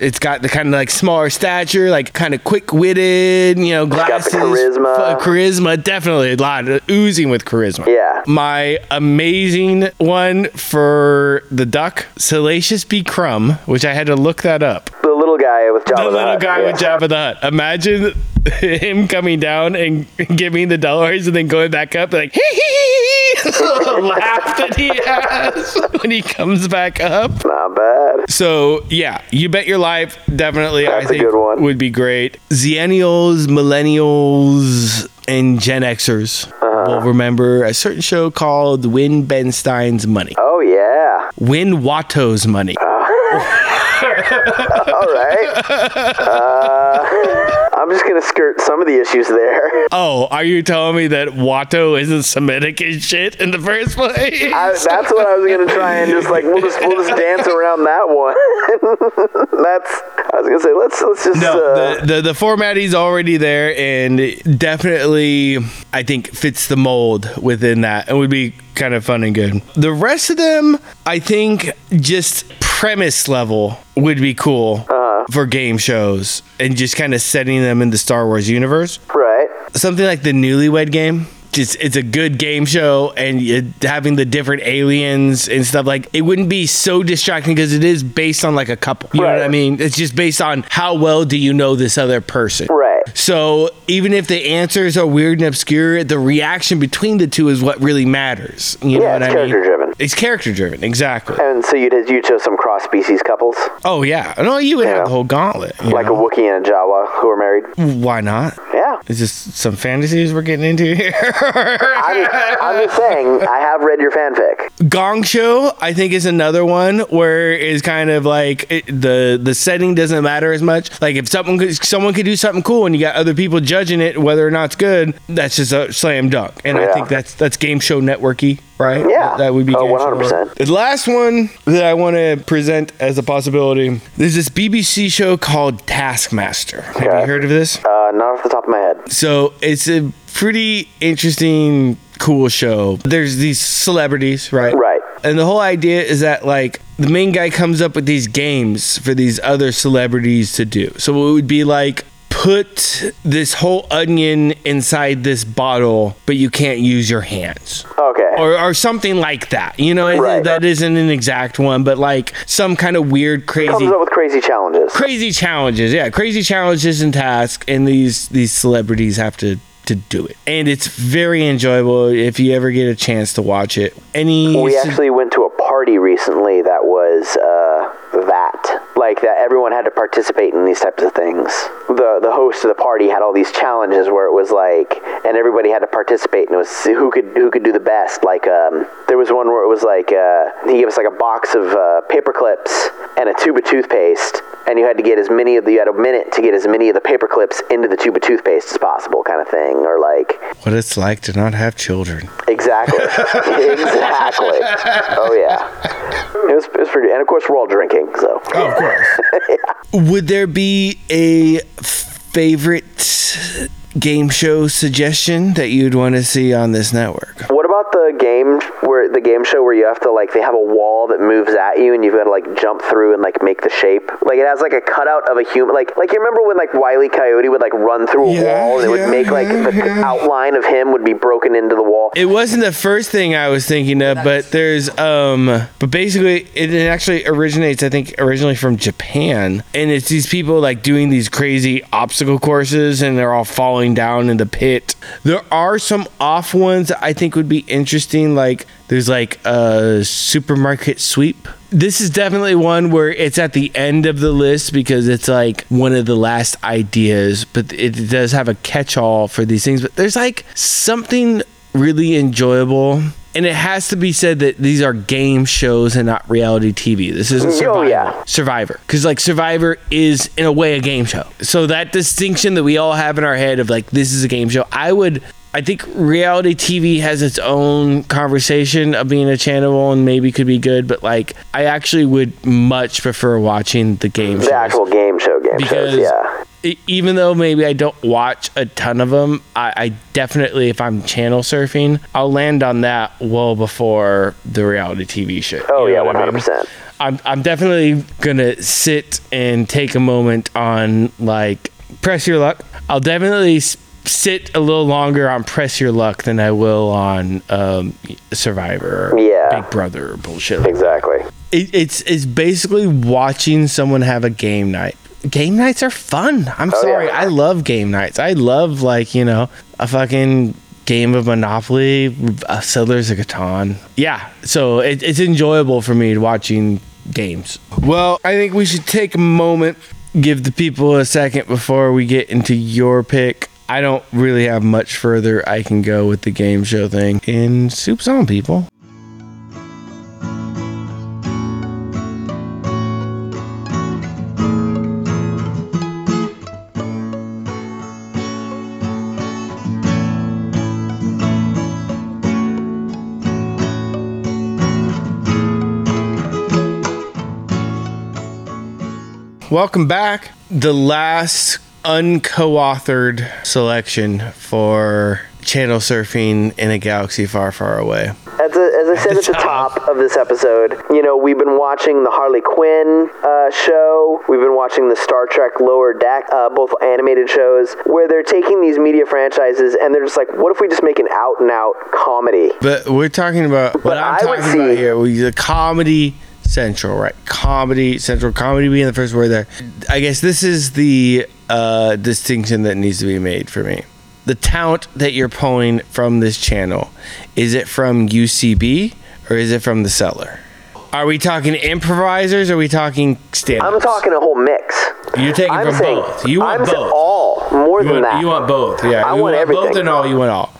It's got the kind of like smaller stature, like kind of quick witted, you know, glasses, charisma. charisma, definitely a lot of oozing with charisma. Yeah. My amazing one for the duck, Salacious B. Crumb, which I had to look that up. The little guy with Jabba The the little Hutt, guy yeah. with Jabba the Hutt. Imagine him coming down and giving the dollars and then going back up like laugh that he has when he comes back up. Not bad. So yeah, you bet your life definitely That's I think would be great. Xennials, millennials, and Gen Xers Uh-huh. will remember a certain show called Win Ben Stein's Money. Oh yeah. Win Watto's Money. All right. Uh, I'm just gonna skirt some of the issues there. Oh, are you telling me that Watto isn't Semitic as shit in the first place? I, that's what I was gonna try and just like we'll just we'll just dance around that one. that's I was gonna say let's let's just No, uh, the, the the format is already there, and definitely I think fits the mold within that, and would be kind of fun and good. The rest of them, I think, just premise level would be cool uh-huh. for game shows, and just kind of setting them in the Star Wars universe. right. Something like the Newlywed Game. Just, it's a good game show, and it, having the different aliens and stuff like it wouldn't be so distracting because it is based on like a couple. You know what I mean? It's just based on how well do you know this other person. Right. So even if the answers are weird and obscure, the reaction between the two is what really matters. You know what I mean? Driven. It's character driven, exactly. And so you'd you chose some cross species couples, Oh yeah, no, you would Yeah. have the whole gauntlet. you like a know? Wookiee and a Jawa who are married. Why not? Yeah. Is this some fantasies we're getting into here? I'm, I'm just saying, I have read your fanfic. Gong Show, I think, is another one where it's kind of like it, the the setting doesn't matter as much. Like if someone could, someone could do something cool and you got other people judging it, whether or not it's good, that's just a slam dunk. And I think that's that's game show networky, right? Yeah. that, would be Oh, 100%. The last one that I want to present as a possibility. There's this BBC show called Taskmaster. Have you heard of this? Uh, not off the top of my head. So it's a pretty interesting, cool show. There's these celebrities, right? Right. And the whole idea is that like the main guy comes up with these games for these other celebrities to do. So it would be like put this whole onion inside this bottle, but you can't use your hands. Okay. Or, or something like that. You know, Right. that isn't an exact one, but like some kind of weird, crazy Comes up with crazy challenges. crazy challenges yeah crazy challenges and tasks and these these celebrities have to to do it and it's very enjoyable if you ever get a chance to watch it any We actually went to a party recently that was uh. Like that everyone had to participate in these types of things. The the host of the party had all these challenges where it was like, and everybody had to participate, and it was who could who could do the best. Like um, there was one where it was like uh, he gave us like a box of uh, paper clips and a tube of toothpaste, and you had to get as many of the you had a minute to get as many of the paper clips into the tube of toothpaste as possible, kind of thing, or like What it's like to not have children. exactly, exactly. Oh yeah, it was it was pretty, and of course we're all drinking, so. Oh, of course. Would there be a favorite game show suggestion that you'd want to see on this network? What about the game where the game show where you have to like they have a wall that moves at you and you've got to like jump through and like make the shape? Like it has like a cutout of a human. Like like you remember when like Wiley Coyote would like run through a Yeah, wall and it would make like yeah, the yeah. outline of him would be broken into the wall. It wasn't the first thing I was thinking of, but there's um but basically it actually originates I think originally from Japan and it's these people like doing these crazy obstacle courses and they're all falling down in the pit. There are some off ones I think would be interesting like there's like a supermarket sweep. This is definitely one where it's at the end of the list because it's like one of the last ideas, but it does have a catch all for these things. But there's like something really enjoyable. And it has to be said that these are game shows and not reality TV. This isn't Survivor. Mm, oh, Survivor. yeah. Survivor. Because, like, Survivor is, in a way, a game show. So, that distinction that we all have in our head of, like, this is a game show, I would. I think reality TV has its own conversation of being a channel and maybe could be good, but like I actually would much prefer watching the game shows The actual game show game because shows, yeah. Even though maybe I don't watch a ton of them, I, I definitely, if I'm channel surfing, I'll land on that well before the reality TV show. Oh You yeah, know one what I hundred mean? I'm, I'm definitely gonna sit and take a moment on like press your luck. I'll definitely sit a little longer on press your luck than I will on um, Survivor, Yeah. Big Brother, bullshit. Exactly. it, it's it's basically watching someone have a game night. Game nights are fun. I'm Oh, sorry, yeah. I love game nights. I love like you know a fucking game of Monopoly, uh, Settlers of Catan. Yeah, so it, it's enjoyable for me watching games. Well, I think we should take a moment, give the people a second before we get into your pick. I don't really have much further I can go with the game show thing. And soup's on, people. Welcome back. The last unco-authored selection for channel surfing in a galaxy far, far away. As, a, as I said at the top of this episode, you know, we've been watching the Harley Quinn uh, show. We've been watching the Star Trek Lower Deck, uh, both animated shows, where they're taking these media franchises and they're just like, what if we just make an out and out comedy? But we're talking about what But I'm I would talking about see- here. We the comedy central, right? Comedy central, comedy being the first word there. I guess this is the uh, distinction that needs to be made for me. The talent that you're pulling from this channel, is it from UCB or is it from the Cellar? Are we talking improvisers? Or are we talking stand? I'm talking a whole mix. You're taking I'm from saying, both. You want I'm both. all, more You than want, that. you want both, yeah. I you want both everything. and all. You want all.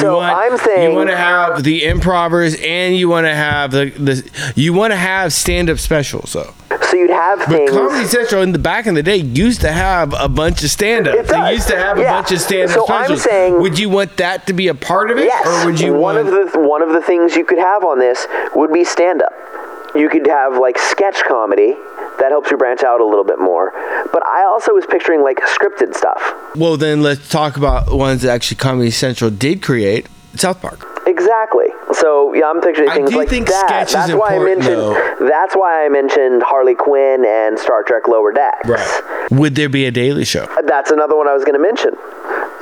So want, I'm saying- you want to have the improvers and you want to have the the you want to have stand up specials though. so you'd have But things. Comedy Central in the back in the day used to have a bunch of stand up. They used to have a yeah. bunch of stand up So I'm saying- would you want that to be a part of it, Yes, or would you one want? of the one of the things you could have on this would be stand up. You could have like sketch comedy that helps you branch out a little bit more. But I also was picturing like scripted stuff. well, then let's talk about ones that actually Comedy Central did create. South Park. Exactly. So yeah, I'm picturing I things do like think that. that's why I mentioned. though. That's why I mentioned Harley Quinn and Star Trek Lower Decks. Would there be a Daily Show? Uh, that's another one I was going to mention.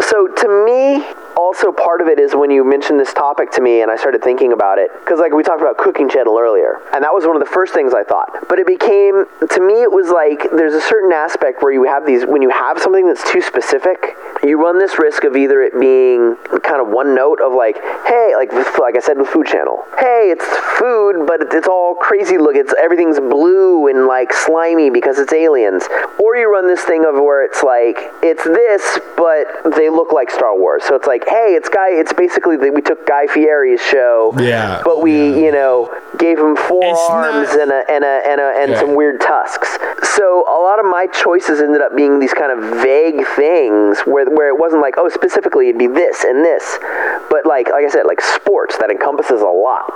So to me, also part of it is when you mentioned this topic to me and I started thinking about it because like we talked about cooking channel earlier and that was one of the first things I thought but it became to me it was like there's a certain aspect where you have these when you have something that's too specific you run this risk of either it being kind of one note of like hey like like I said with food channel. Hey it's food but it's all crazy look. It's everything's blue and like slimy because it's aliens. Or you run this thing of where it's like it's this but they look like Star Wars. So it's like hey it's guy it's basically that we took Guy Fieri's show Yeah, but we yeah. you know gave him four It's arms not- and a and a and, a, and Yeah. some weird tusks so a lot of my choices ended up being these kind of vague things where where it wasn't like oh specifically it'd be this and this but like like I said like sports that encompasses a lot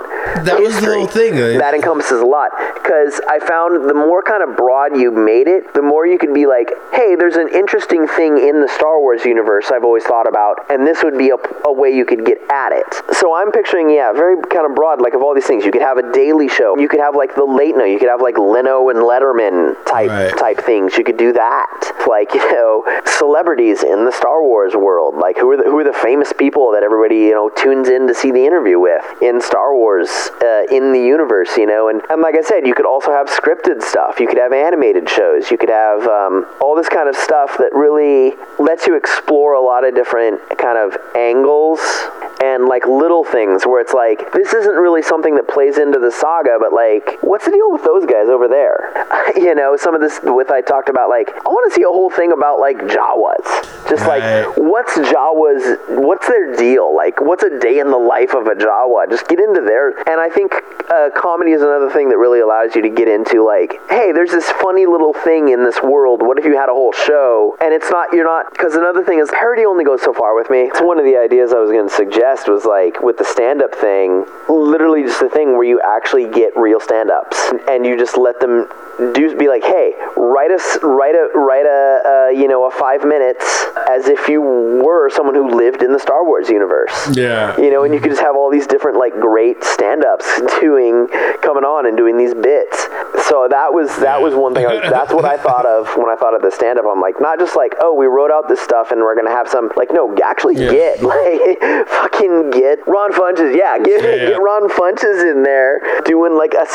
That was the whole thing. uh, that encompasses a lot because I found the more kind of broad you made it, the more you could be like, hey, there's an interesting thing in the Star Wars universe I've always thought about, and this would be a, a way you could get at it. So I'm picturing, yeah, very kind of broad, like of all these things. You could have a daily show, you could have like the late night, you could have like Leno and Letterman type Right. type things. You could do that, like you know, celebrities in the Star Wars world, like who are the, who are the famous people that everybody you know tunes in to see the interview with in Star Wars uh, in the universe, you know, and and like I said, you could also have scripted stuff. You could have animated shows. You could have um, all this kind of stuff that really lets you explore a lot of different kind of angles and like little things where it's like this isn't really something that plays into the saga, but like what's the deal with those guys over there? you know, some of this with I talked about like I want to see a whole thing about like Jawas, just Right. like what's Jawas, what's their deal? Like what's a day in the life of a Jawa? Just get into there, and I think uh, comedy is another thing that really allows you to get into like, hey, there's this funny little thing in this world. What if you had a whole show? And it's not you're not because another thing is parody only goes so far with me. It's one of the ideas I was going to suggest was like with the stand up thing, literally just the thing where you actually get real stand ups and you just let them do be like, hey, write us write a write a uh, you know a five minutes as if you were someone who lived in the Star Wars universe Yeah. you know, and you could just have all these different like great stand-ups doing coming on and doing these bits. So that was that was one thing. Was, that's what I thought of when I thought of the stand-up. I'm like, not just like, oh, we wrote out this stuff and we're gonna have some like, no, actually Yeah. get like fucking get Ron Funches, yeah, get Yeah. get Ron Funches in there doing like a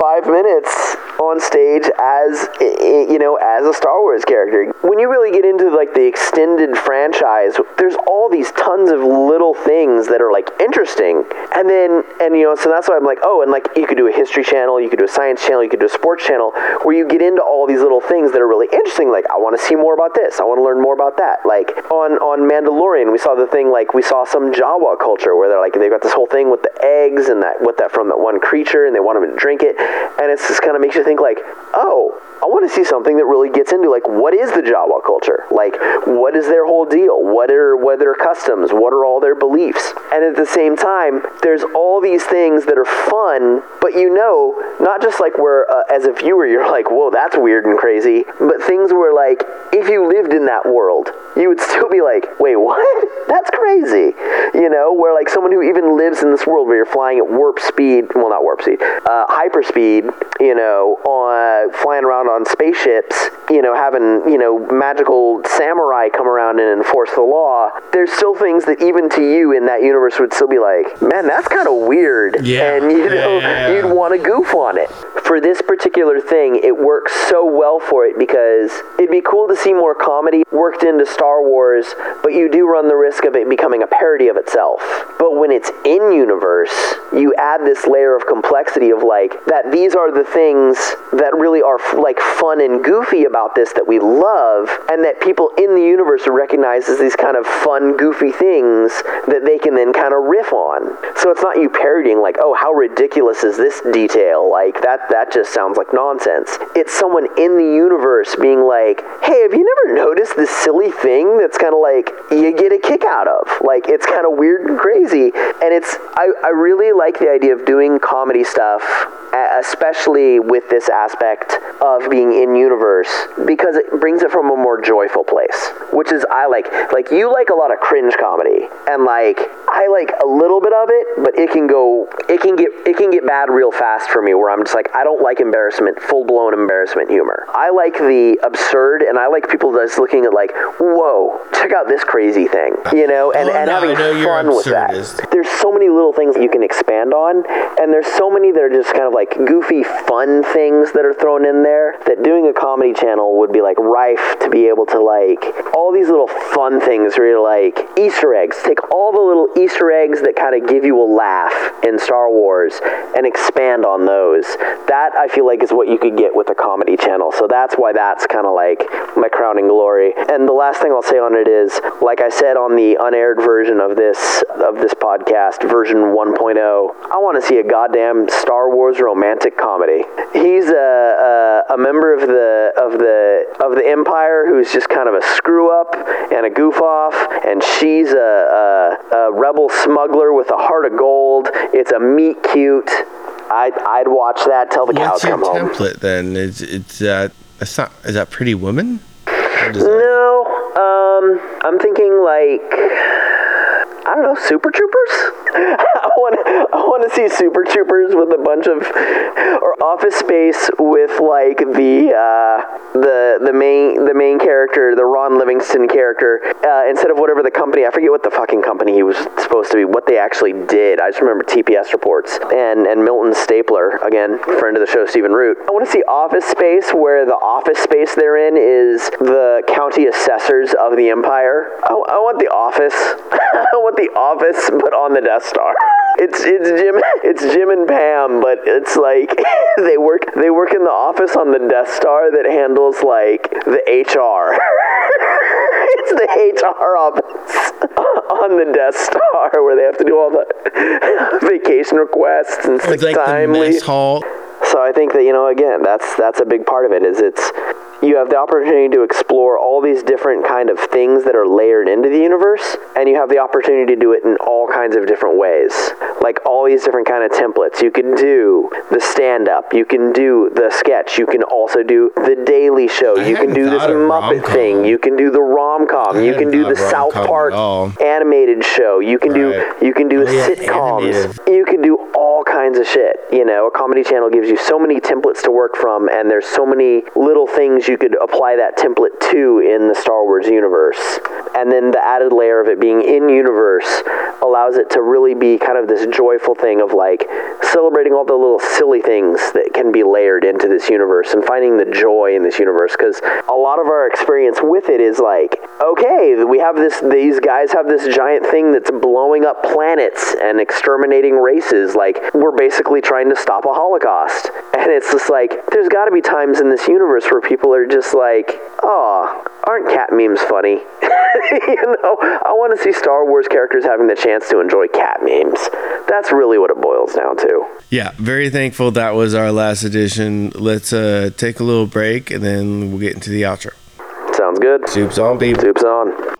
five minutes on stage as you know as a Star Wars character. When you really get into like the extended franchise, there's all these tons of little things that are like interesting, and then and you know so that's why I'm like oh and like you could do a history channel, you could do a science channel, you could do a sports channel where you get into all these little things that are really interesting. Like I want to see more about this, I want to learn more about that. Like on on Mandalorian, we saw the thing like we saw some Jawa culture where they're like they've got this whole thing with the eggs and that what that from that one creature, and they want them to drink it, and it's just kind of makes you think like oh. I want to see something that really gets into like what is the Jawa culture? Like what is their whole deal? What are what are their customs? What are all their beliefs? And at the same time, there's all these things that are fun, but you know, not just like where uh, as a viewer you're like, "Whoa, that's weird and crazy," but things where like if you lived in that world, you would still be like, "Wait, what? That's crazy." You know, where like someone who even lives in this world where you're flying at warp speed, well not warp speed, uh, hyperspeed, you know, on flying around on spaceships, you know, having, you know, magical samurai come around and enforce the law, there's still things that even to you in that universe would still be like, man, that's kind of weird. Yeah. And, you know, yeah, you'd want to goof on it. For this particular thing, it works so well for it because it'd be cool to see more comedy worked into Star Wars, but you do run the risk of it becoming a parody of itself. But when it's in universe, you add this layer of complexity of like that these are the things that really are f- like fun and goofy about this that we love, and that people in the universe recognize as these kind of fun, goofy things that they can then kind of riff on. So it's not you parodying like, oh, how ridiculous is this detail? Like that that just sounds like nonsense. It's someone in the universe being like, hey, have you never noticed this silly thing that's kind of like you get a kick out of? Like it's kind of weird and crazy, and it's I, I really like the idea of doing comedy stuff, especially with this aspect of being in universe, because it brings it from a more joyful place, which is I like. Like you like a lot of cringe comedy, and like I like a little bit of it, but it can go, it can get, it can get bad real fast for me. Where I'm just like, I don't like embarrassment, full blown embarrassment humor. I like the absurd, and I like people that's looking at like, whoa, check out this crazy thing, you know, and, Oh, and no, having fun with that. There's so many little things you can expand on, and there's so many that are just kind of like goofy, fun things that are thrown in there. That doing a comedy channel would be like rife to be able to like all these little fun things where you're like Easter eggs. Take all the little Easter eggs that kind of give you a laugh in Star Wars and expand on those. That I feel like is what you could get with a comedy channel. So that's why that's kind of like my crowning glory. And the last thing I'll say on it is, like I said on the unaired version of this of this podcast, version 1.0, I want to see a goddamn Star Wars romantic comedy. He's a, a, a member of the of the of the Empire who's just kind of a screw up and a goof off, and she's a, a, a rebel smuggler with a heart of gold. It's a meet cute. I'd, I'd watch that till the What's cows your come home. template then? It's it's uh, it's not. Is that Pretty Woman? That- No, um, I'm thinking like I don't know, Super Troopers. I want I want to see Super Troopers with a bunch of or Office Space with like the uh, the the main the main character, the Ron Livingston character, uh, instead of whatever the company. I forget what the fucking company he was supposed to be. What they actually did. I just remember TPS reports and and Milton Stapler again, friend of the show, Stephen Root. I want to see Office Space where the office space they're in is the county assessors of the Empire. I, I want the office. I want the office, but on the Death Star. It's it's Jim it's Jim and Pam, but it's like they work they work in the office on the Death Star that handles like the HR. it's the HR office on the Death Star where they have to do all the vacation requests and sick It's like the time mess hall. So I think that you know again that's that's a big part of it is it's you have the opportunity to explore all these different kind of things that are layered into the universe and you have the opportunity to do it in all kinds of different ways. Like all these different kind of templates. You can do the stand up you can do the sketch. You can also do the daily show. I you can do this muppet rom-com. thing. You can do the rom-com. I you can do the south park animated show. You can Right. do you can do Oh, yeah, sitcoms. animated. you can do all kinds of shit. You know, a comedy channel gives you so many templates to work from, and there's so many little things you could apply that template to in the Star Wars universe. And then the added layer of it being in universe allows it to really be kind of this joyful thing of like celebrating all the little silly things that can be layered into this universe and finding the joy in this universe. Because a lot of our experience with it is like, okay, we have this, these guys have this giant thing that's blowing up planets and exterminating races. Like, we're basically trying to stop a Holocaust. And it's just like, there's got to be times in this universe where people are just like, oh, aren't cat memes funny? you know, I want to see Star Wars characters having the chance to enjoy cat memes. That's really what it boils down to. Yeah, very thankful that was our last edition. Let's uh, take a little break and then we'll get into the outro. Sounds good. Soup's on, people. Soup's on.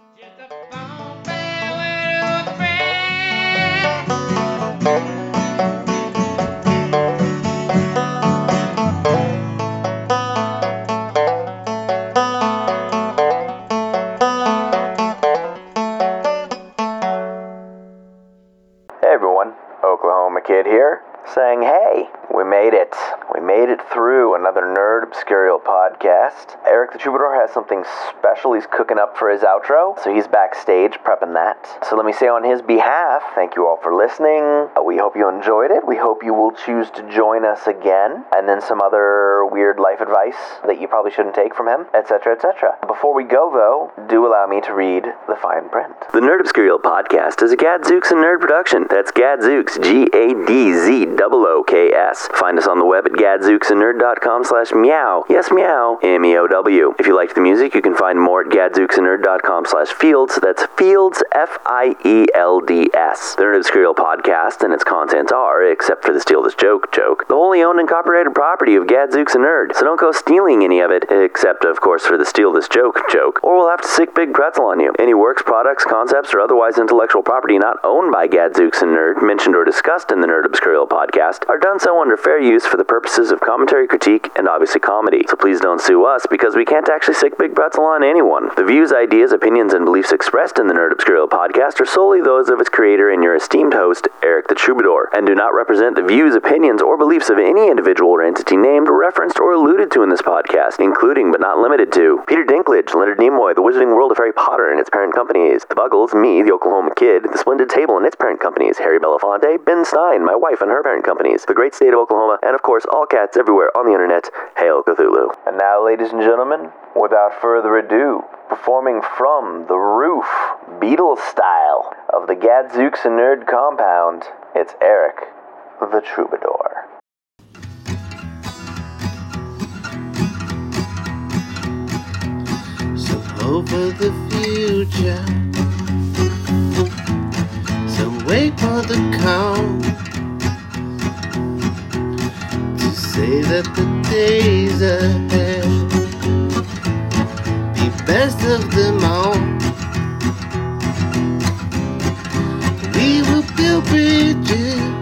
Here, saying hey, we made it. We made it through another Nerd Obscurial podcast. Erik the Troubadour has something special he's cooking up for his outro, so he's backstage prepping that. So let me say on his behalf, thank you all for listening. Uh, We hope you enjoyed it. We hope you will choose to join us again, and then some other weird life advice that you probably shouldn't take from him, etc., etc. Before we go, though, do allow me to read the fine print. The Nerd Obscurial podcast is a Gadzooks and Nerd production. That's Gadzooks, G A D Z O O K S. Find us on the web at gadzooksanerd.com slash meow. Yes, meow. M E O W. If you liked the music, you can find more at gadzooksanerd.com slash fields. That's fields, F I E L D S. The Nerd Obscurial podcast and its contents are, except for the Steal This Joke joke, the wholly owned and copyrighted property of Gadzooks and Nerd. So don't go stealing any of it, except, of course, for the Steal This Joke joke, or we'll have to sic big pretzel on you. Any works, products, concepts, or otherwise intellectual property not owned by Gadzooks and Nerd, mentioned or discussed in the Nerd Obscurial podcast, are done so under fair use for the purposes of commentary, critique, and obviously comedy. So please don't sue us because we can't actually sic Big Pretzel on anyone. The views, ideas, opinions, and beliefs expressed in the Nerd podcast are solely those of its creator and your esteemed host, Erik the Troubadour, and do not represent the views, opinions, or beliefs of any individual or entity named, referenced, or alluded to in this podcast, including but not limited to Peter Dinklage, Leonard Nimoy, The Wizarding World of Harry Potter and its parent companies, The Buggles, me, the Oklahoma Kid, The Splendid Table and its parent companies, Harry Belafonte, Ben Stein, my wife and her parent companies, The Great State of Oklahoma, and of course, all cats everywhere on the internet. Hail Cthulhu. And now, ladies and gentlemen, without further ado, performing from the roof, Beatles style, of the Gadzooks and Nerd compound, it's Erik the Troubadour. Some hope for the future. Some wait for the call say that the days ahead be best of them all. We will build bridges